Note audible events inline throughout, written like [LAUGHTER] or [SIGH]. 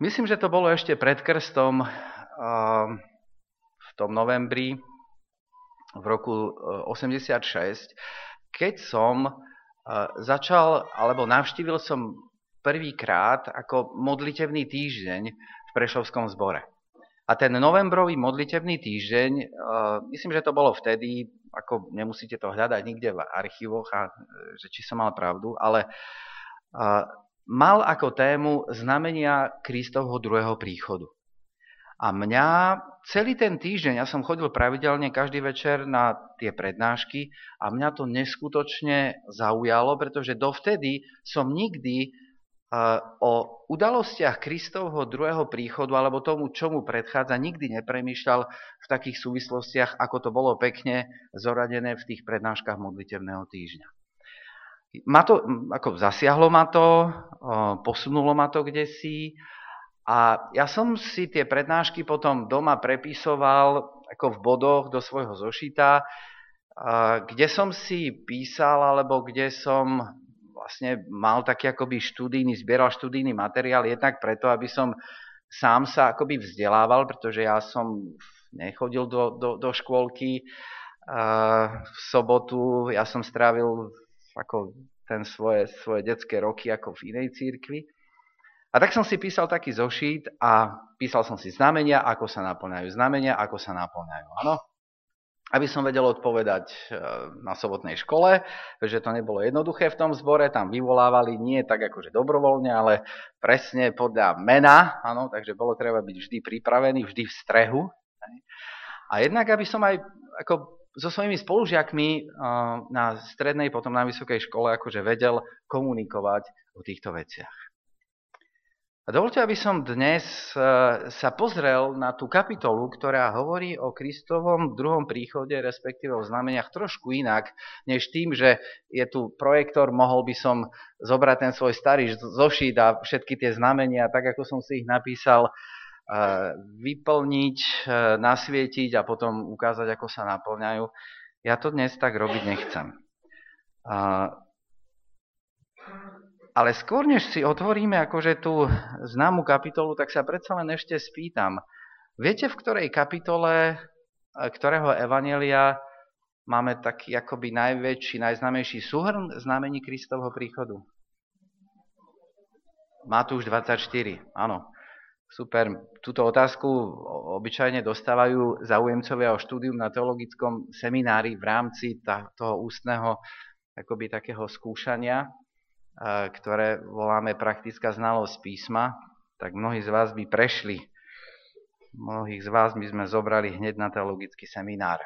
myslím, že to bolo ešte pred krstom v tom novembri v roku 86, keď som začal, alebo navštívil som prvýkrát ako modlitevný týždeň v Prešovskom zbore. A ten novembrový modlitevný týždeň, myslím, že to bolo vtedy, ako nemusíte to hľadať nikde v archívoch, a, že či som mal pravdu, ale mal ako tému znamenia Kristovho druhého príchodu. A mňa celý ten týždeň, ja som chodil pravidelne každý večer na tie prednášky a mňa to neskutočne zaujalo, pretože dovtedy som nikdy o udalostiach Kristovho druhého príchodu alebo tomu, čo mu predchádza, nikdy nepremýšľal v takých súvislostiach, ako to bolo pekne zoradené v tých prednáškach modlitevného týždňa. Ma to, ako zasiahlo ma to, posunulo ma to kde si a ja som si tie prednášky potom doma prepisoval ako v bodoch do svojho zošita, kde som si písal alebo kde som vlastne mal taký akoby študijný, zbieral študijný materiál jednak preto, aby som sám sa akoby vzdelával, pretože ja som nechodil do, do, do škôlky v sobotu, ja som strávil ako ten svoje, svoje detské roky ako v inej církvi. A tak som si písal taký zošít a písal som si znamenia, ako sa naplňajú znamenia, ako sa naplňajú. Áno? Aby som vedel odpovedať e, na sobotnej škole, že to nebolo jednoduché v tom zbore, tam vyvolávali nie tak akože dobrovoľne, ale presne podľa mena, áno, takže bolo treba byť vždy pripravený, vždy v strehu. A jednak, aby som aj ako so svojimi spolužiakmi e, na strednej, potom na vysokej škole akože vedel komunikovať o týchto veciach. A dovolte, aby som dnes e, sa pozrel na tú kapitolu, ktorá hovorí o Kristovom druhom príchode, respektíve o znameniach trošku inak, než tým, že je tu projektor, mohol by som zobrať ten svoj starý zošít a všetky tie znamenia, tak ako som si ich napísal, vyplniť, e, nasvietiť a potom ukázať, ako sa naplňajú. Ja to dnes tak robiť nechcem. Ale skôr, než si otvoríme akože tú známu kapitolu, tak sa predsa len ešte spýtam. Viete, v ktorej kapitole, e, ktorého evanelia máme taký akoby najväčší, najznámejší súhrn znamení Kristovho príchodu? Matúš 24, áno. Super. Túto otázku obyčajne dostávajú zaujemcovia o štúdium na teologickom seminári v rámci toho ústneho akoby takého skúšania ktoré voláme praktická znalosť písma, tak mnohí z vás by prešli. Mnohých z vás by sme zobrali hneď na teologický seminár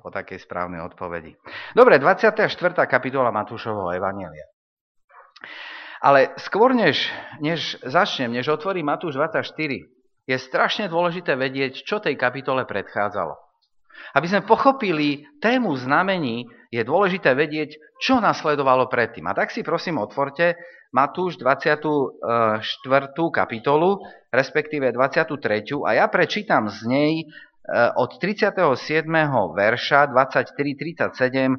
po takej správnej odpovedi. Dobre, 24. kapitola Matúšovho Evanielia. Ale skôr než, než začnem, než otvorím Matúš 24, je strašne dôležité vedieť, čo tej kapitole predchádzalo. Aby sme pochopili tému znamení, je dôležité vedieť, čo nasledovalo predtým. A tak si prosím otvorte Matúš 24. kapitolu, respektíve 23. a ja prečítam z nej e, od 37. verša 23-37 e,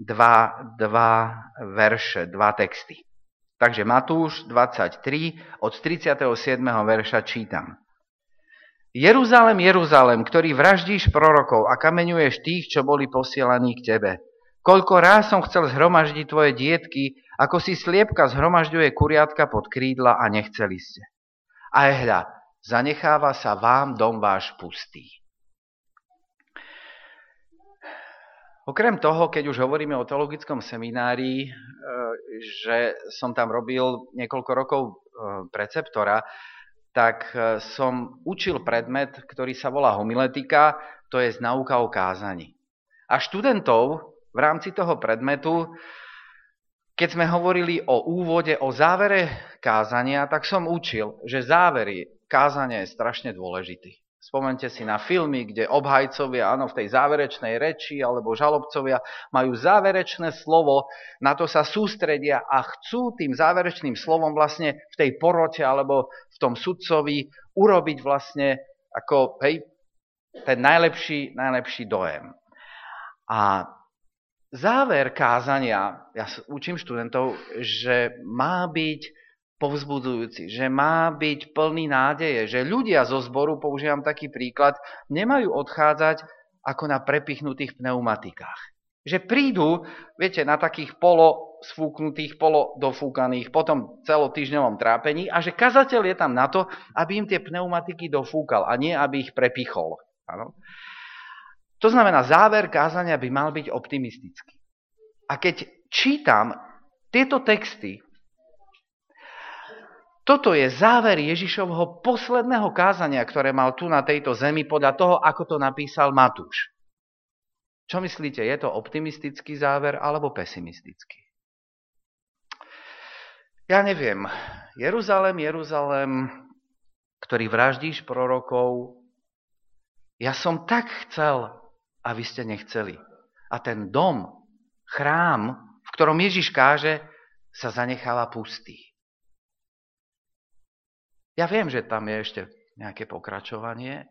dva, dva verše, dva texty. Takže Matúš 23 od 37. verša čítam. Jeruzalem, Jeruzalem, ktorý vraždíš prorokov a kameňuješ tých, čo boli posielaní k tebe. Koľko ráz som chcel zhromaždiť tvoje dietky, ako si sliepka zhromažďuje kuriatka pod krídla a nechceli ste. A hľa, zanecháva sa vám dom váš pustý. Okrem toho, keď už hovoríme o teologickom seminári, e, že som tam robil niekoľko rokov e, preceptora, tak e, som učil predmet, ktorý sa volá homiletika, to je nauka o kázaní. A študentov v rámci toho predmetu, keď sme hovorili o úvode, o závere kázania, tak som učil, že závery kázania je strašne dôležitý. Spomente si na filmy, kde obhajcovia, áno, v tej záverečnej reči alebo žalobcovia majú záverečné slovo, na to sa sústredia a chcú tým záverečným slovom vlastne v tej porote alebo v tom sudcovi urobiť vlastne ako hej, ten najlepší, najlepší dojem. A záver kázania, ja učím študentov, že má byť povzbudzujúci, že má byť plný nádeje, že ľudia zo zboru, používam taký príklad, nemajú odchádzať ako na prepichnutých pneumatikách. Že prídu, viete, na takých polo sfúknutých, polo dofúkaných, potom celotýždňovom trápení a že kazateľ je tam na to, aby im tie pneumatiky dofúkal a nie, aby ich prepichol. Ano? To znamená, záver kázania by mal byť optimistický. A keď čítam tieto texty, toto je záver Ježišovho posledného kázania, ktoré mal tu na tejto zemi podľa toho, ako to napísal Matúš. Čo myslíte, je to optimistický záver alebo pesimistický? Ja neviem. Jeruzalem, Jeruzalem, ktorý vraždíš prorokov, ja som tak chcel, a vy ste nechceli. A ten dom, chrám, v ktorom Ježiš káže, sa zanecháva pustý. Ja viem, že tam je ešte nejaké pokračovanie,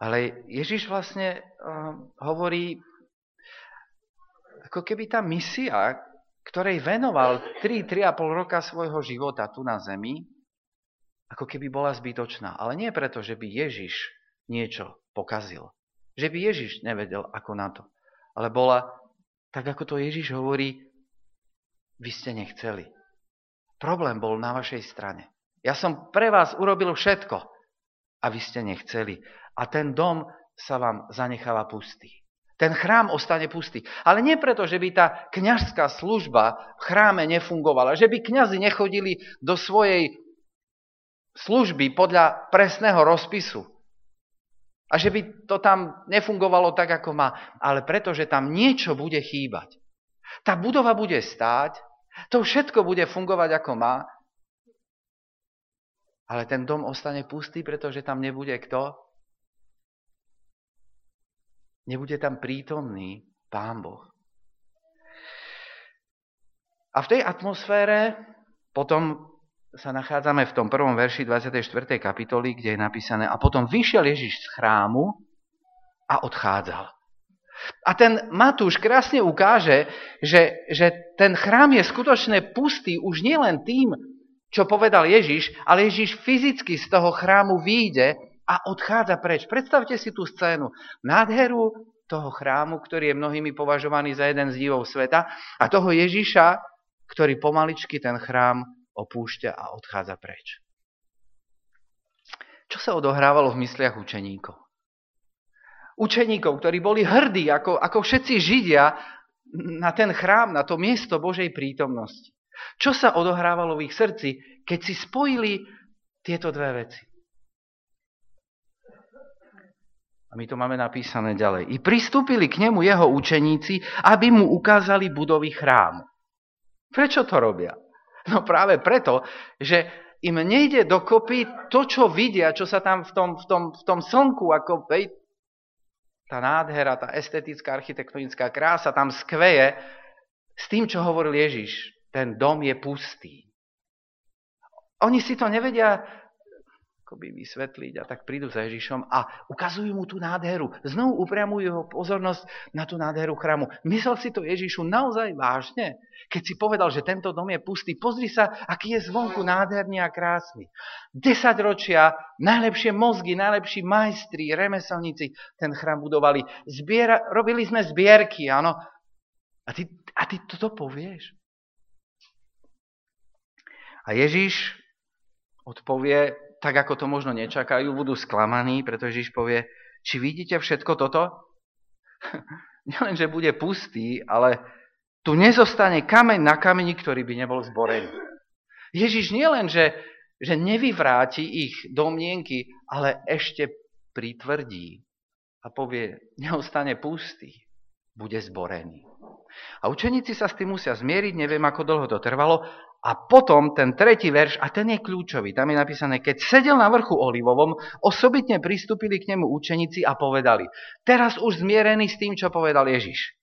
ale Ježiš vlastne uh, hovorí, ako keby tá misia, ktorej venoval 3-3,5 roka svojho života tu na zemi, ako keby bola zbytočná. Ale nie preto, že by Ježiš niečo pokazil. Že by Ježiš nevedel ako na to. Ale bola, tak ako to Ježiš hovorí, vy ste nechceli. Problém bol na vašej strane. Ja som pre vás urobil všetko a vy ste nechceli. A ten dom sa vám zanecháva pustý. Ten chrám ostane pustý. Ale nie preto, že by tá kňažská služba v chráme nefungovala, že by kňazi nechodili do svojej služby podľa presného rozpisu. A že by to tam nefungovalo tak, ako má. Ale preto, že tam niečo bude chýbať. Tá budova bude stáť, to všetko bude fungovať ako má, ale ten dom ostane pustý, pretože tam nebude kto? Nebude tam prítomný Pán Boh. A v tej atmosfére potom sa nachádzame v tom prvom verši 24. kapitoly, kde je napísané a potom vyšiel Ježiš z chrámu a odchádzal. A ten Matúš krásne ukáže, že, že ten chrám je skutočne pustý už nielen tým, čo povedal Ježiš, ale Ježiš fyzicky z toho chrámu výjde a odchádza preč. Predstavte si tú scénu. Nádheru toho chrámu, ktorý je mnohými považovaný za jeden z divov sveta a toho Ježiša, ktorý pomaličky ten chrám opúšťa a odchádza preč. Čo sa odohrávalo v mysliach učeníkov? Učeníkov, ktorí boli hrdí, ako, ako všetci Židia, na ten chrám, na to miesto Božej prítomnosti. Čo sa odohrávalo v ich srdci, keď si spojili tieto dve veci? A my to máme napísané ďalej. I pristúpili k nemu jeho učeníci, aby mu ukázali budovy chrámu. Prečo to robia? No práve preto, že im nejde dokopy to, čo vidia, čo sa tam v tom, v tom, v tom slnku, ako tá nádhera, tá estetická architektonická krása tam skveje s tým, čo hovoril Ježiš. Ten dom je pustý. Oni si to nevedia akoby vysvetliť a tak prídu za Ježišom a ukazujú mu tú nádheru. Znovu upriamujú jeho pozornosť na tú nádheru chrámu. Myslel si to Ježišu naozaj vážne? Keď si povedal, že tento dom je pustý, pozri sa, aký je zvonku nádherný a krásny. Desať ročia, najlepšie mozgy, najlepší majstri, remeselníci ten chrám budovali. Zbiera, robili sme zbierky, áno. A ty, a ty toto povieš? A Ježiš odpovie, tak ako to možno nečakajú, budú sklamaní, pretože Ježiš povie, či vidíte všetko toto? [LAUGHS] Nielen, že bude pustý, ale tu nezostane kameň na kameni, ktorý by nebol zborený. Ježiš nielen, že, že nevyvráti ich domnienky, ale ešte pritvrdí a povie, neostane pustý, bude zborený. A učeníci sa s tým musia zmieriť, neviem, ako dlho to trvalo, a potom ten tretí verš, a ten je kľúčový, tam je napísané, keď sedel na vrchu Olivovom, osobitne pristúpili k nemu učeníci a povedali, teraz už zmierený s tým, čo povedal Ježiš.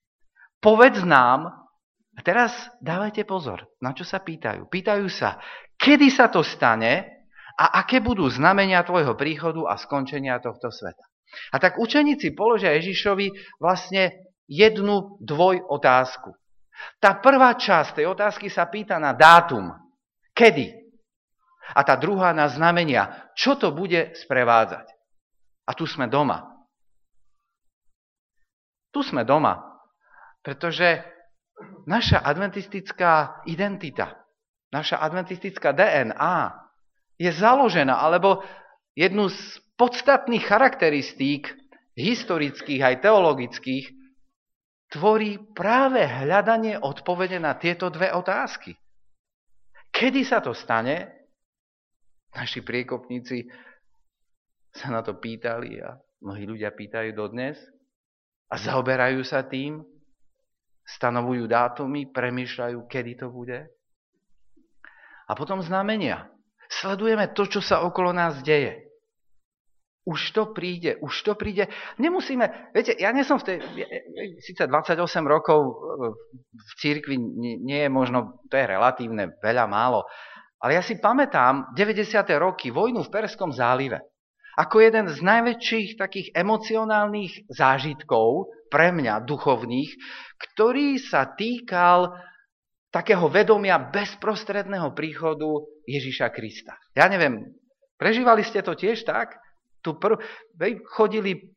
Povedz nám, a teraz dávajte pozor, na čo sa pýtajú. Pýtajú sa, kedy sa to stane a aké budú znamenia tvojho príchodu a skončenia tohto sveta. A tak učeníci položia Ježišovi vlastne jednu dvoj otázku. Tá prvá časť tej otázky sa pýta na dátum. Kedy? A tá druhá na znamenia. Čo to bude sprevádzať? A tu sme doma. Tu sme doma. Pretože naša adventistická identita, naša adventistická DNA je založená, alebo jednu z podstatných charakteristík historických aj teologických tvorí práve hľadanie odpovede na tieto dve otázky. Kedy sa to stane? Naši priekopníci sa na to pýtali a mnohí ľudia pýtajú dodnes a zaoberajú sa tým, stanovujú dátumy, premýšľajú, kedy to bude. A potom znamenia. Sledujeme to, čo sa okolo nás deje. Už to príde, už to príde. Nemusíme, viete, ja nie som v tej, síce 28 rokov e, v církvi nie, je možno, to je relatívne, veľa, málo, ale ja si pamätám 90. roky, vojnu v Perskom zálive, ako jeden z najväčších takých emocionálnych zážitkov pre mňa, duchovných, ktorý sa týkal takého vedomia bezprostredného príchodu Ježiša Krista. Ja neviem, prežívali ste to tiež tak? Tu prv, chodili,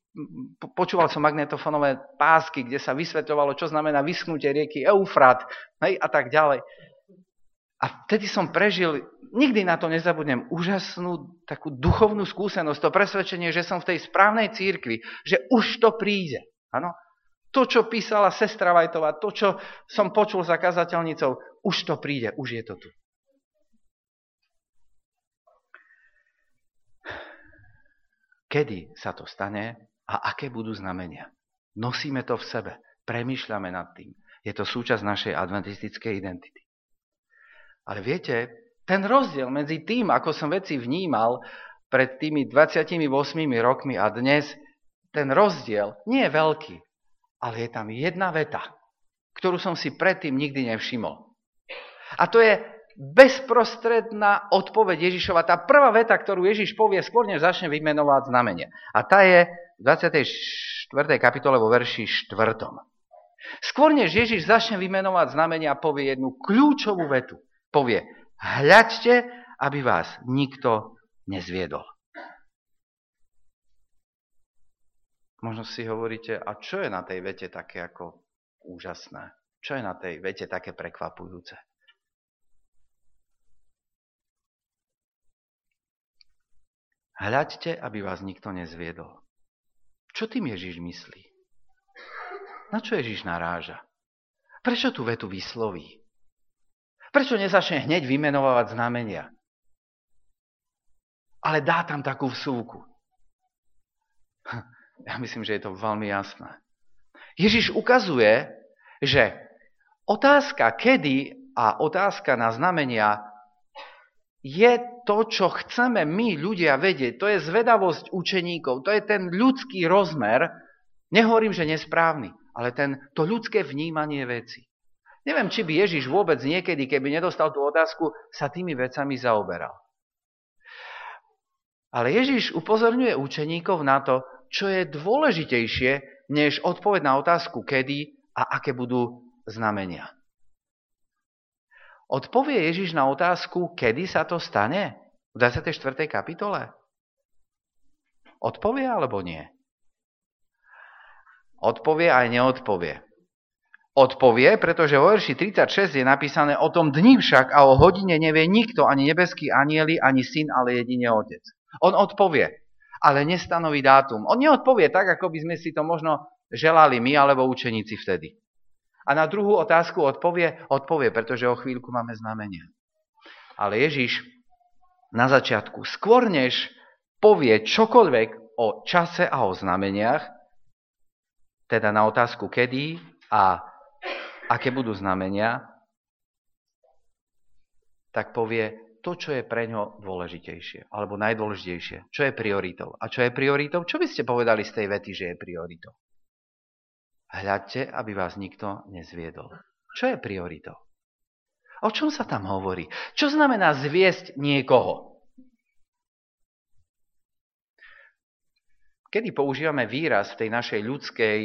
počúval som magnetofonové pásky, kde sa vysvetľovalo, čo znamená vyschnutie rieky Eufrat hej, a tak ďalej. A vtedy som prežil, nikdy na to nezabudnem, úžasnú takú duchovnú skúsenosť, to presvedčenie, že som v tej správnej církvi, že už to príde. Ano? To, čo písala sestra Vajtová, to, čo som počul za kazateľnicou, už to príde, už je to tu. Kedy sa to stane a aké budú znamenia. Nosíme to v sebe, premýšľame nad tým. Je to súčasť našej adventistickej identity. Ale viete, ten rozdiel medzi tým, ako som veci vnímal pred tými 28 rokmi a dnes, ten rozdiel nie je veľký, ale je tam jedna veta, ktorú som si predtým nikdy nevšimol. A to je bezprostredná odpoveď Ježišova. Tá prvá veta, ktorú Ježiš povie, skôr než začne vymenovať znamenia. A tá je v 24. kapitole vo verši 4. Skôr než Ježiš začne vymenovať znamenia, povie jednu kľúčovú vetu. Povie, hľaďte, aby vás nikto nezviedol. Možno si hovoríte, a čo je na tej vete také ako úžasné? Čo je na tej vete také prekvapujúce? Hľaďte, aby vás nikto nezviedol. Čo tým Ježiš myslí? Na čo Ježiš naráža? Prečo tú vetu vysloví? Prečo nezačne hneď vymenovať znamenia? Ale dá tam takú vsúku. [LAUGHS] Ja myslím, že je to veľmi jasné. Ježiš ukazuje, že otázka kedy a otázka na znamenia je to, čo chceme my ľudia vedieť. To je zvedavosť učeníkov, to je ten ľudský rozmer, nehovorím, že nesprávny, ale ten, to ľudské vnímanie veci. Neviem, či by Ježiš vôbec niekedy, keby nedostal tú otázku, sa tými vecami zaoberal. Ale Ježiš upozorňuje učeníkov na to, čo je dôležitejšie, než odpoveď na otázku kedy a aké budú znamenia. Odpovie Ježiš na otázku, kedy sa to stane v 24. kapitole? Odpovie alebo nie? Odpovie aj neodpovie. Odpovie, pretože vo verši 36 je napísané o tom dni však a o hodine nevie nikto, ani nebeský anieli, ani syn, ale jedine otec. On odpovie, ale nestanoví dátum. On neodpovie tak, ako by sme si to možno želali my alebo učeníci vtedy. A na druhú otázku odpovie, odpovie, pretože o chvíľku máme znamenie. Ale Ježiš na začiatku, skôr než povie čokoľvek o čase a o znameniach, teda na otázku kedy a aké budú znamenia, tak povie to, čo je pre ňo dôležitejšie, alebo najdôležitejšie, čo je prioritou. A čo je prioritou? Čo by ste povedali z tej vety, že je prioritou? Hľadte, aby vás nikto nezviedol. Čo je prioritou? O čom sa tam hovorí? Čo znamená zviesť niekoho? Kedy používame výraz v tej našej ľudskej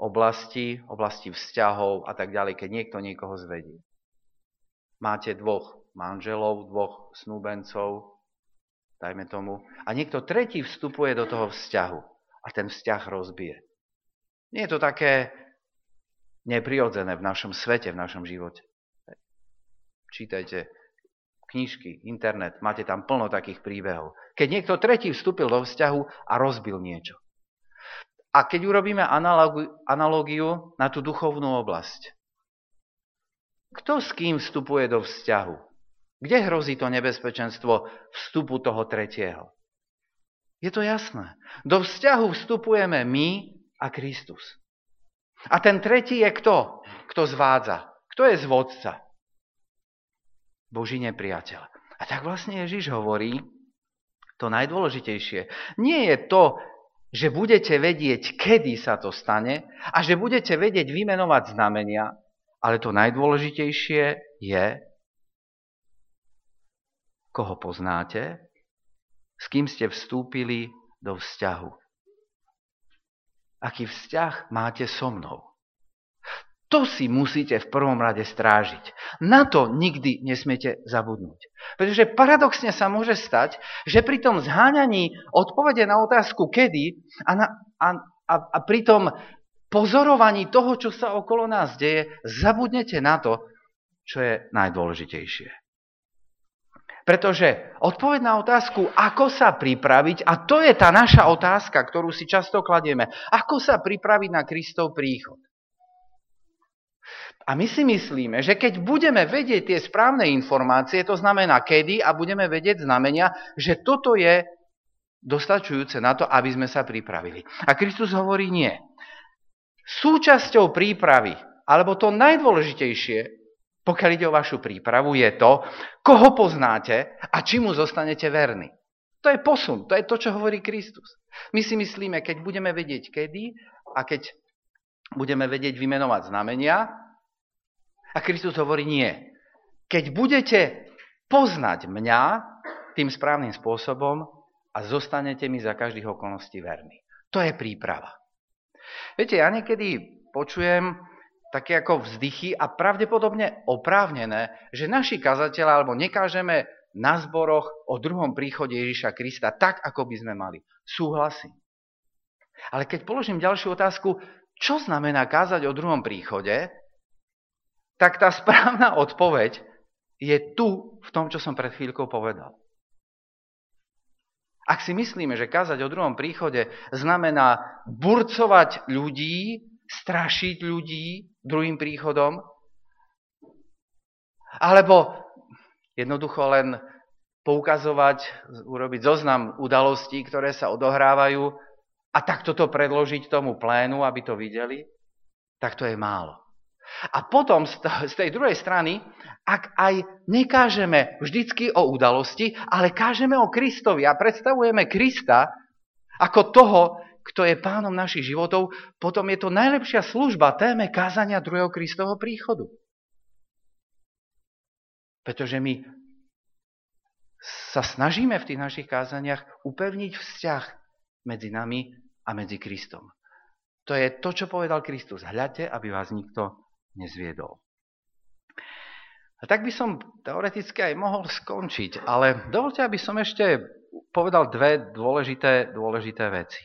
oblasti, oblasti vzťahov a tak ďalej, keď niekto niekoho zvedie. Máte dvoch manželov, dvoch snúbencov, dajme tomu, a niekto tretí vstupuje do toho vzťahu a ten vzťah rozbije. Nie je to také neprirodzené v našom svete, v našom živote. Čítajte knižky, internet, máte tam plno takých príbehov. Keď niekto tretí vstúpil do vzťahu a rozbil niečo. A keď urobíme analogiu na tú duchovnú oblasť. Kto s kým vstupuje do vzťahu? Kde hrozí to nebezpečenstvo vstupu toho tretieho? Je to jasné. Do vzťahu vstupujeme my a Kristus. A ten tretí je kto? Kto zvádza? Kto je zvodca? Boží nepriateľ. A tak vlastne Ježiš hovorí to najdôležitejšie. Nie je to, že budete vedieť, kedy sa to stane a že budete vedieť vymenovať znamenia, ale to najdôležitejšie je, koho poznáte, s kým ste vstúpili do vzťahu. Aký vzťah máte so mnou? To si musíte v prvom rade strážiť. Na to nikdy nesmiete zabudnúť. Pretože paradoxne sa môže stať, že pri tom zháňaní odpovede na otázku kedy a, na, a, a, a pri tom pozorovaní toho, čo sa okolo nás deje, zabudnete na to, čo je najdôležitejšie. Pretože odpoveď na otázku, ako sa pripraviť, a to je tá naša otázka, ktorú si často kladieme, ako sa pripraviť na Kristov príchod. A my si myslíme, že keď budeme vedieť tie správne informácie, to znamená kedy a budeme vedieť znamenia, že toto je dostačujúce na to, aby sme sa pripravili. A Kristus hovorí nie. Súčasťou prípravy, alebo to najdôležitejšie, pokiaľ ide o vašu prípravu, je to, koho poznáte a či mu zostanete verní. To je posun, to je to, čo hovorí Kristus. My si myslíme, keď budeme vedieť kedy a keď budeme vedieť vymenovať znamenia, a Kristus hovorí nie. Keď budete poznať mňa tým správnym spôsobom a zostanete mi za každých okolností verní. To je príprava. Viete, ja niekedy počujem také ako vzdychy a pravdepodobne oprávnené, že naši kazateľa alebo nekážeme na zboroch o druhom príchode Ježiša Krista tak, ako by sme mali. Súhlasím. Ale keď položím ďalšiu otázku, čo znamená kázať o druhom príchode, tak tá správna odpoveď je tu, v tom, čo som pred chvíľkou povedal. Ak si myslíme, že kázať o druhom príchode znamená burcovať ľudí, strašiť ľudí druhým príchodom, alebo jednoducho len poukazovať, urobiť zoznam udalostí, ktoré sa odohrávajú a takto to predložiť tomu plénu, aby to videli, tak to je málo. A potom z tej druhej strany, ak aj nekážeme vždycky o udalosti, ale kážeme o Kristovi a predstavujeme Krista ako toho, kto je pánom našich životov, potom je to najlepšia služba téme kázania druhého Kristovho príchodu. Pretože my sa snažíme v tých našich kázaniach upevniť vzťah medzi nami a medzi Kristom. To je to, čo povedal Kristus. Hľadte, aby vás nikto nezviedol. A tak by som teoreticky aj mohol skončiť, ale dovolte, aby som ešte povedal dve dôležité, dôležité veci.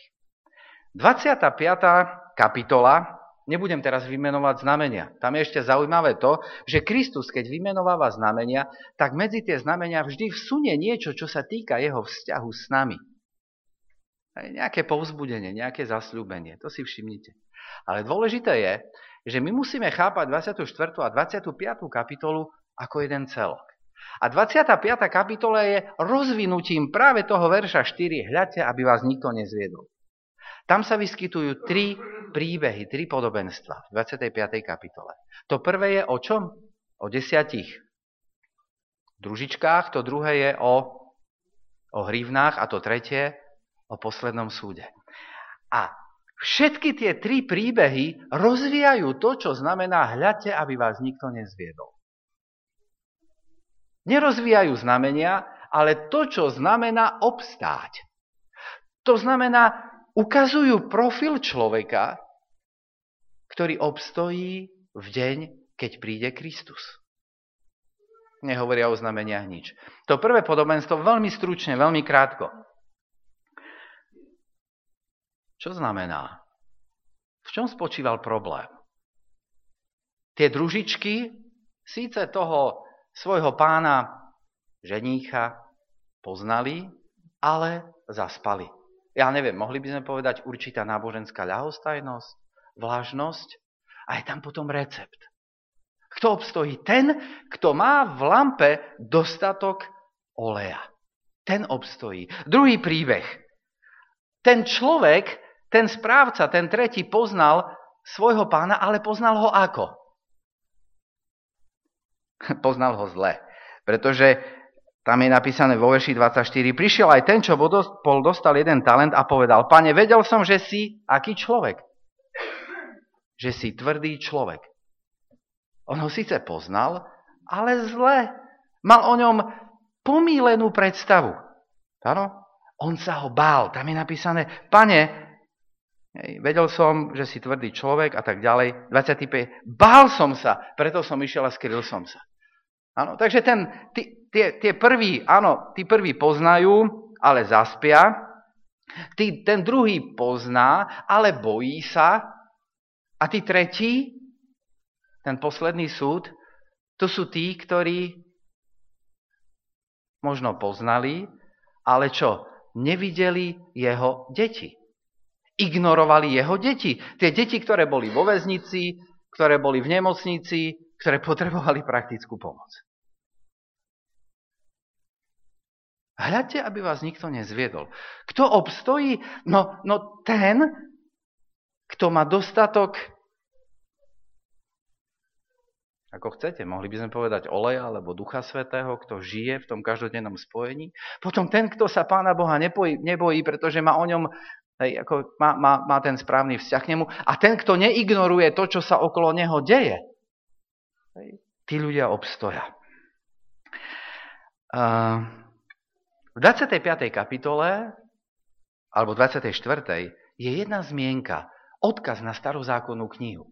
25. kapitola, nebudem teraz vymenovať znamenia. Tam je ešte zaujímavé to, že Kristus, keď vymenováva znamenia, tak medzi tie znamenia vždy vsunie niečo, čo sa týka jeho vzťahu s nami. Nejaké povzbudenie, nejaké zasľúbenie, to si všimnite. Ale dôležité je, že my musíme chápať 24. a 25. kapitolu ako jeden celok. A 25. kapitola je rozvinutím práve toho verša 4. Hľadte, aby vás nikto nezviedol. Tam sa vyskytujú tri príbehy, tri podobenstva v 25. kapitole. To prvé je o čom? O desiatich družičkách, to druhé je o, o hrivnách a to tretie o poslednom súde. A Všetky tie tri príbehy rozvíjajú to, čo znamená hľadte, aby vás nikto nezviedol. Nerozvíjajú znamenia, ale to, čo znamená obstáť. To znamená, ukazujú profil človeka, ktorý obstojí v deň, keď príde Kristus. Nehovoria o znameniach nič. To prvé podobenstvo veľmi stručne, veľmi krátko. Čo znamená? V čom spočíval problém? Tie družičky síce toho svojho pána ženícha poznali, ale zaspali. Ja neviem, mohli by sme povedať určitá náboženská ľahostajnosť, vlažnosť a je tam potom recept. Kto obstojí? Ten, kto má v lampe dostatok oleja. Ten obstojí. Druhý príbeh. Ten človek, ten správca, ten tretí poznal svojho pána, ale poznal ho ako? [LAUGHS] Poznal ho zle. Pretože tam je napísané vo verši 24. Prišiel aj ten, čo bol dostal jeden talent a povedal, pane, vedel som, že si aký človek? Že si tvrdý človek. On ho síce poznal, ale zle. Mal o ňom pomílenú predstavu. Áno? On sa ho bál. Tam je napísané, pane, hej, vedel som, že si tvrdý človek a tak ďalej. 25. Bál som sa, preto som išiel a skryl som sa. Áno, takže ten, tie, tie prví, áno, tí prví poznajú, ale zaspia. Tí, ten druhý pozná, ale bojí sa. A tí tretí, ten posledný súd, to sú tí, ktorí možno poznali, ale čo? Nevideli jeho deti. Ignorovali jeho deti. Tie deti, ktoré boli vo väznici, ktoré boli v nemocnici, ktoré [LAUGHS] potrebovali praktickú pomoc. Hľadte, aby vás nikto nezviedol. Kto obstojí? No, no ten, kto má dostatok, ako chcete, mohli by sme povedať oleja alebo Ducha Svetého, kto žije v tom každodennom spojení. Potom ten, kto sa Pána Boha nebojí, nebojí pretože má o ňom hej, ako má, má, má ten správny vzťah k nemu. A ten, kto neignoruje to, čo sa okolo neho deje, hej, tí ľudia obstoja. Uh, v 25. kapitole, alebo 24. je jedna zmienka, odkaz na starozákonnú knihu.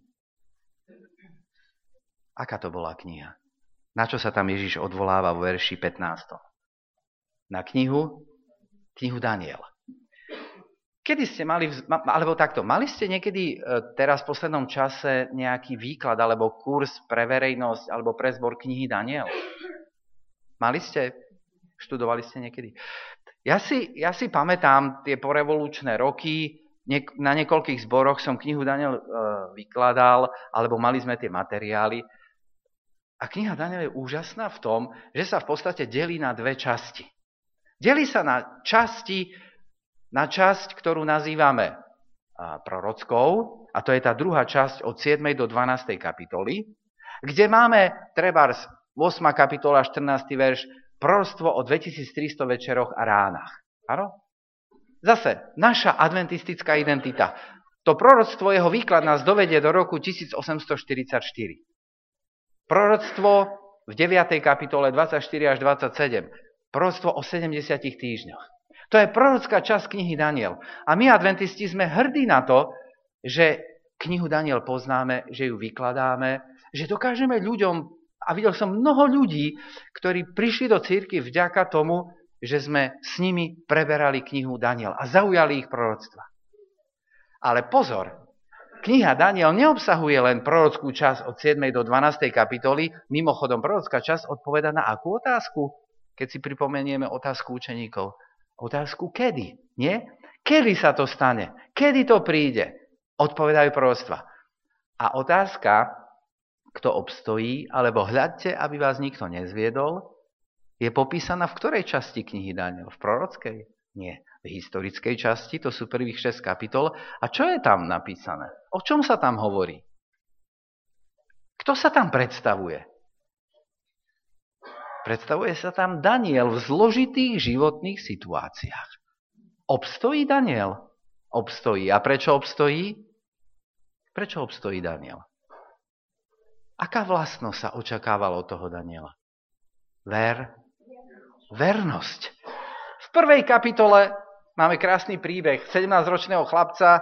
Aká to bola kniha? Na čo sa tam Ježiš odvoláva v verši 15? Na knihu? Knihu Daniel. Kedy ste mali, alebo takto, mali ste niekedy e, teraz v poslednom čase nejaký výklad alebo kurz pre verejnosť alebo pre zbor knihy Daniel? Mali ste? Študovali ste niekedy? Ja si, ja si pamätám tie porevolučné roky, na niekoľkých zboroch som knihu Daniel e, vykladal, alebo mali sme tie materiály. A kniha Daniel je úžasná v tom, že sa v podstate delí na dve časti. Delí sa na časti, na časť, ktorú nazývame prorockou, a to je tá druhá časť od 7. do 12. kapitoly, kde máme trebárs 8. kapitola, 14. verš, proroctvo o 2300 večeroch a ránach. Áno? Zase, naša adventistická identita. To proroctvo, jeho výklad nás dovedie do roku 1844. Proroctvo v 9. kapitole 24 až 27. Proroctvo o 70 týždňoch. To je prorocká časť knihy Daniel. A my, adventisti, sme hrdí na to, že knihu Daniel poznáme, že ju vykladáme, že dokážeme ľuďom a videl som mnoho ľudí, ktorí prišli do círky vďaka tomu, že sme s nimi preberali knihu Daniel a zaujali ich proroctva. Ale pozor, kniha Daniel neobsahuje len prorockú časť od 7. do 12. kapitoly, mimochodom prorocká časť odpoveda na akú otázku? Keď si pripomenieme otázku učeníkov. Otázku kedy, nie? Kedy sa to stane? Kedy to príde? Odpovedajú proroctva. A otázka, kto obstojí, alebo hľadte, aby vás nikto nezviedol, je popísaná v ktorej časti knihy Daniel? V prorockej? Nie. V historickej časti, to sú prvých 6 kapitol. A čo je tam napísané? O čom sa tam hovorí? Kto sa tam predstavuje? Predstavuje sa tam Daniel v zložitých životných situáciách. Obstojí Daniel? Obstojí. A prečo obstojí? Prečo obstojí Daniel? Aká vlastnosť sa očakávala od toho Daniela? Ver, vernosť. V prvej kapitole máme krásny príbeh 17-ročného chlapca,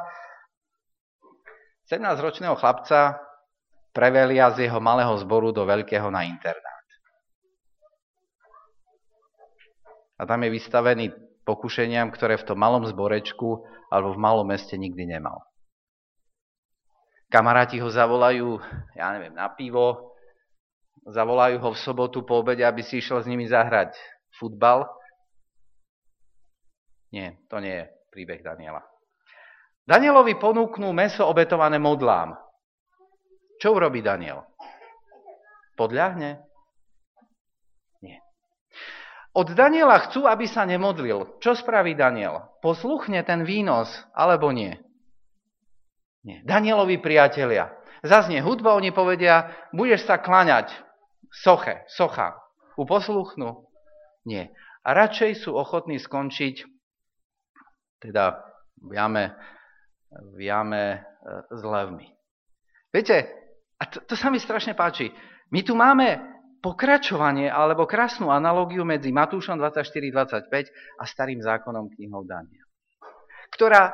17-ročného chlapca prevelia z jeho malého zboru do veľkého na internát. A tam je vystavený pokušeniam, ktoré v tom malom zborečku alebo v malom meste nikdy nemal. Kamaráti ho zavolajú, ja neviem, na pivo, zavolajú ho v sobotu po obede, aby si išiel s nimi zahrať futbal. Nie, to nie je príbeh Daniela. Danielovi ponúknú meso obetované modlám. Čo urobí Daniel? Podľahne? Nie. Od Daniela chcú, aby sa nemodlil. Čo spraví Daniel? Posluchne ten výnos, alebo nie? Nie. Danielovi priatelia. Zaznie hudba, oni povedia, budeš sa klaňať soche, socha. Uposluchnú? Nie. A radšej sú ochotní skončiť teda v jame, v jame e, s levmi. Viete, a to, to sa mi strašne páči. My tu máme pokračovanie alebo krásnu analógiu medzi Matúšom 24.25 a starým zákonom knihou Daniel, ktorá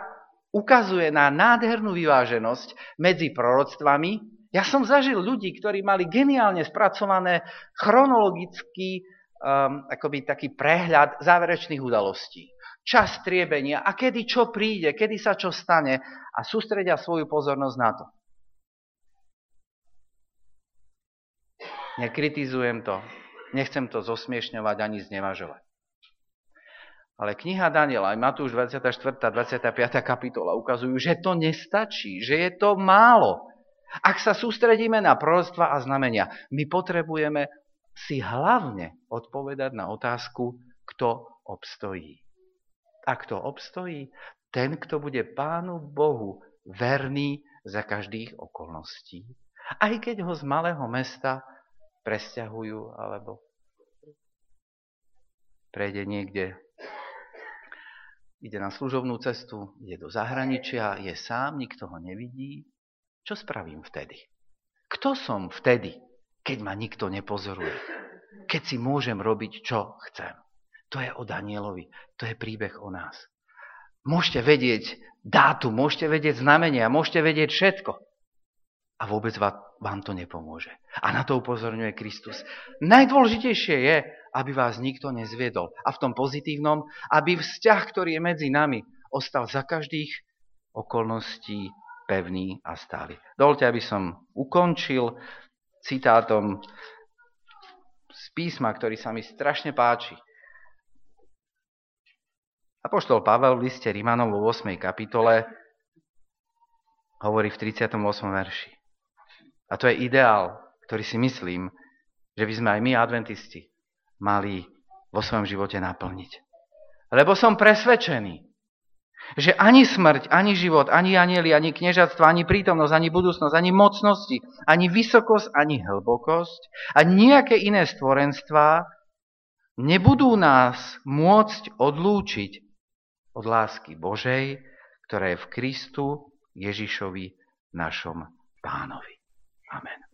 ukazuje na nádhernú vyváženosť medzi proroctvami. Ja som zažil ľudí, ktorí mali geniálne spracované chronologický um, akoby taký prehľad záverečných udalostí. Čas triebenia a kedy čo príde, kedy sa čo stane a sústredia svoju pozornosť na to. Nekritizujem to, nechcem to zosmiešňovať ani znevažovať. Ale kniha Daniela, aj Matúš 24. 25. kapitola ukazujú, že to nestačí, že je to málo. Ak sa sústredíme na proroctva a znamenia, my potrebujeme si hlavne odpovedať na otázku, kto obstojí. A kto obstojí? Ten, kto bude Pánu Bohu verný za každých okolností. Aj keď ho z malého mesta presťahujú alebo prejde niekde ide na služobnú cestu, ide do zahraničia, je sám, nikto ho nevidí. Čo spravím vtedy? Kto som vtedy, keď ma nikto nepozoruje? Keď si môžem robiť, čo chcem? To je o Danielovi, to je príbeh o nás. Môžete vedieť dátum, môžete vedieť znamenia, môžete vedieť všetko. A vôbec vám to nepomôže. A na to upozorňuje Kristus. Najdôležitejšie je, aby vás nikto nezviedol. A v tom pozitívnom, aby vzťah, ktorý je medzi nami, ostal za každých okolností pevný a stály. Dovolte, aby som ukončil citátom z písma, ktorý sa mi strašne páči. Apoštol Pavel v liste Rimanom vo 8. kapitole hovorí v 38. verši. A to je ideál, ktorý si myslím, že by sme aj my, adventisti, mali vo svojom živote naplniť. Lebo som presvedčený, že ani smrť, ani život, ani anieli, ani kniežatstvo, ani prítomnosť, ani budúcnosť, ani mocnosti, ani vysokosť, ani hlbokosť a nejaké iné stvorenstvá nebudú nás môcť odlúčiť od lásky Božej, ktorá je v Kristu Ježišovi našom pánovi. Amen.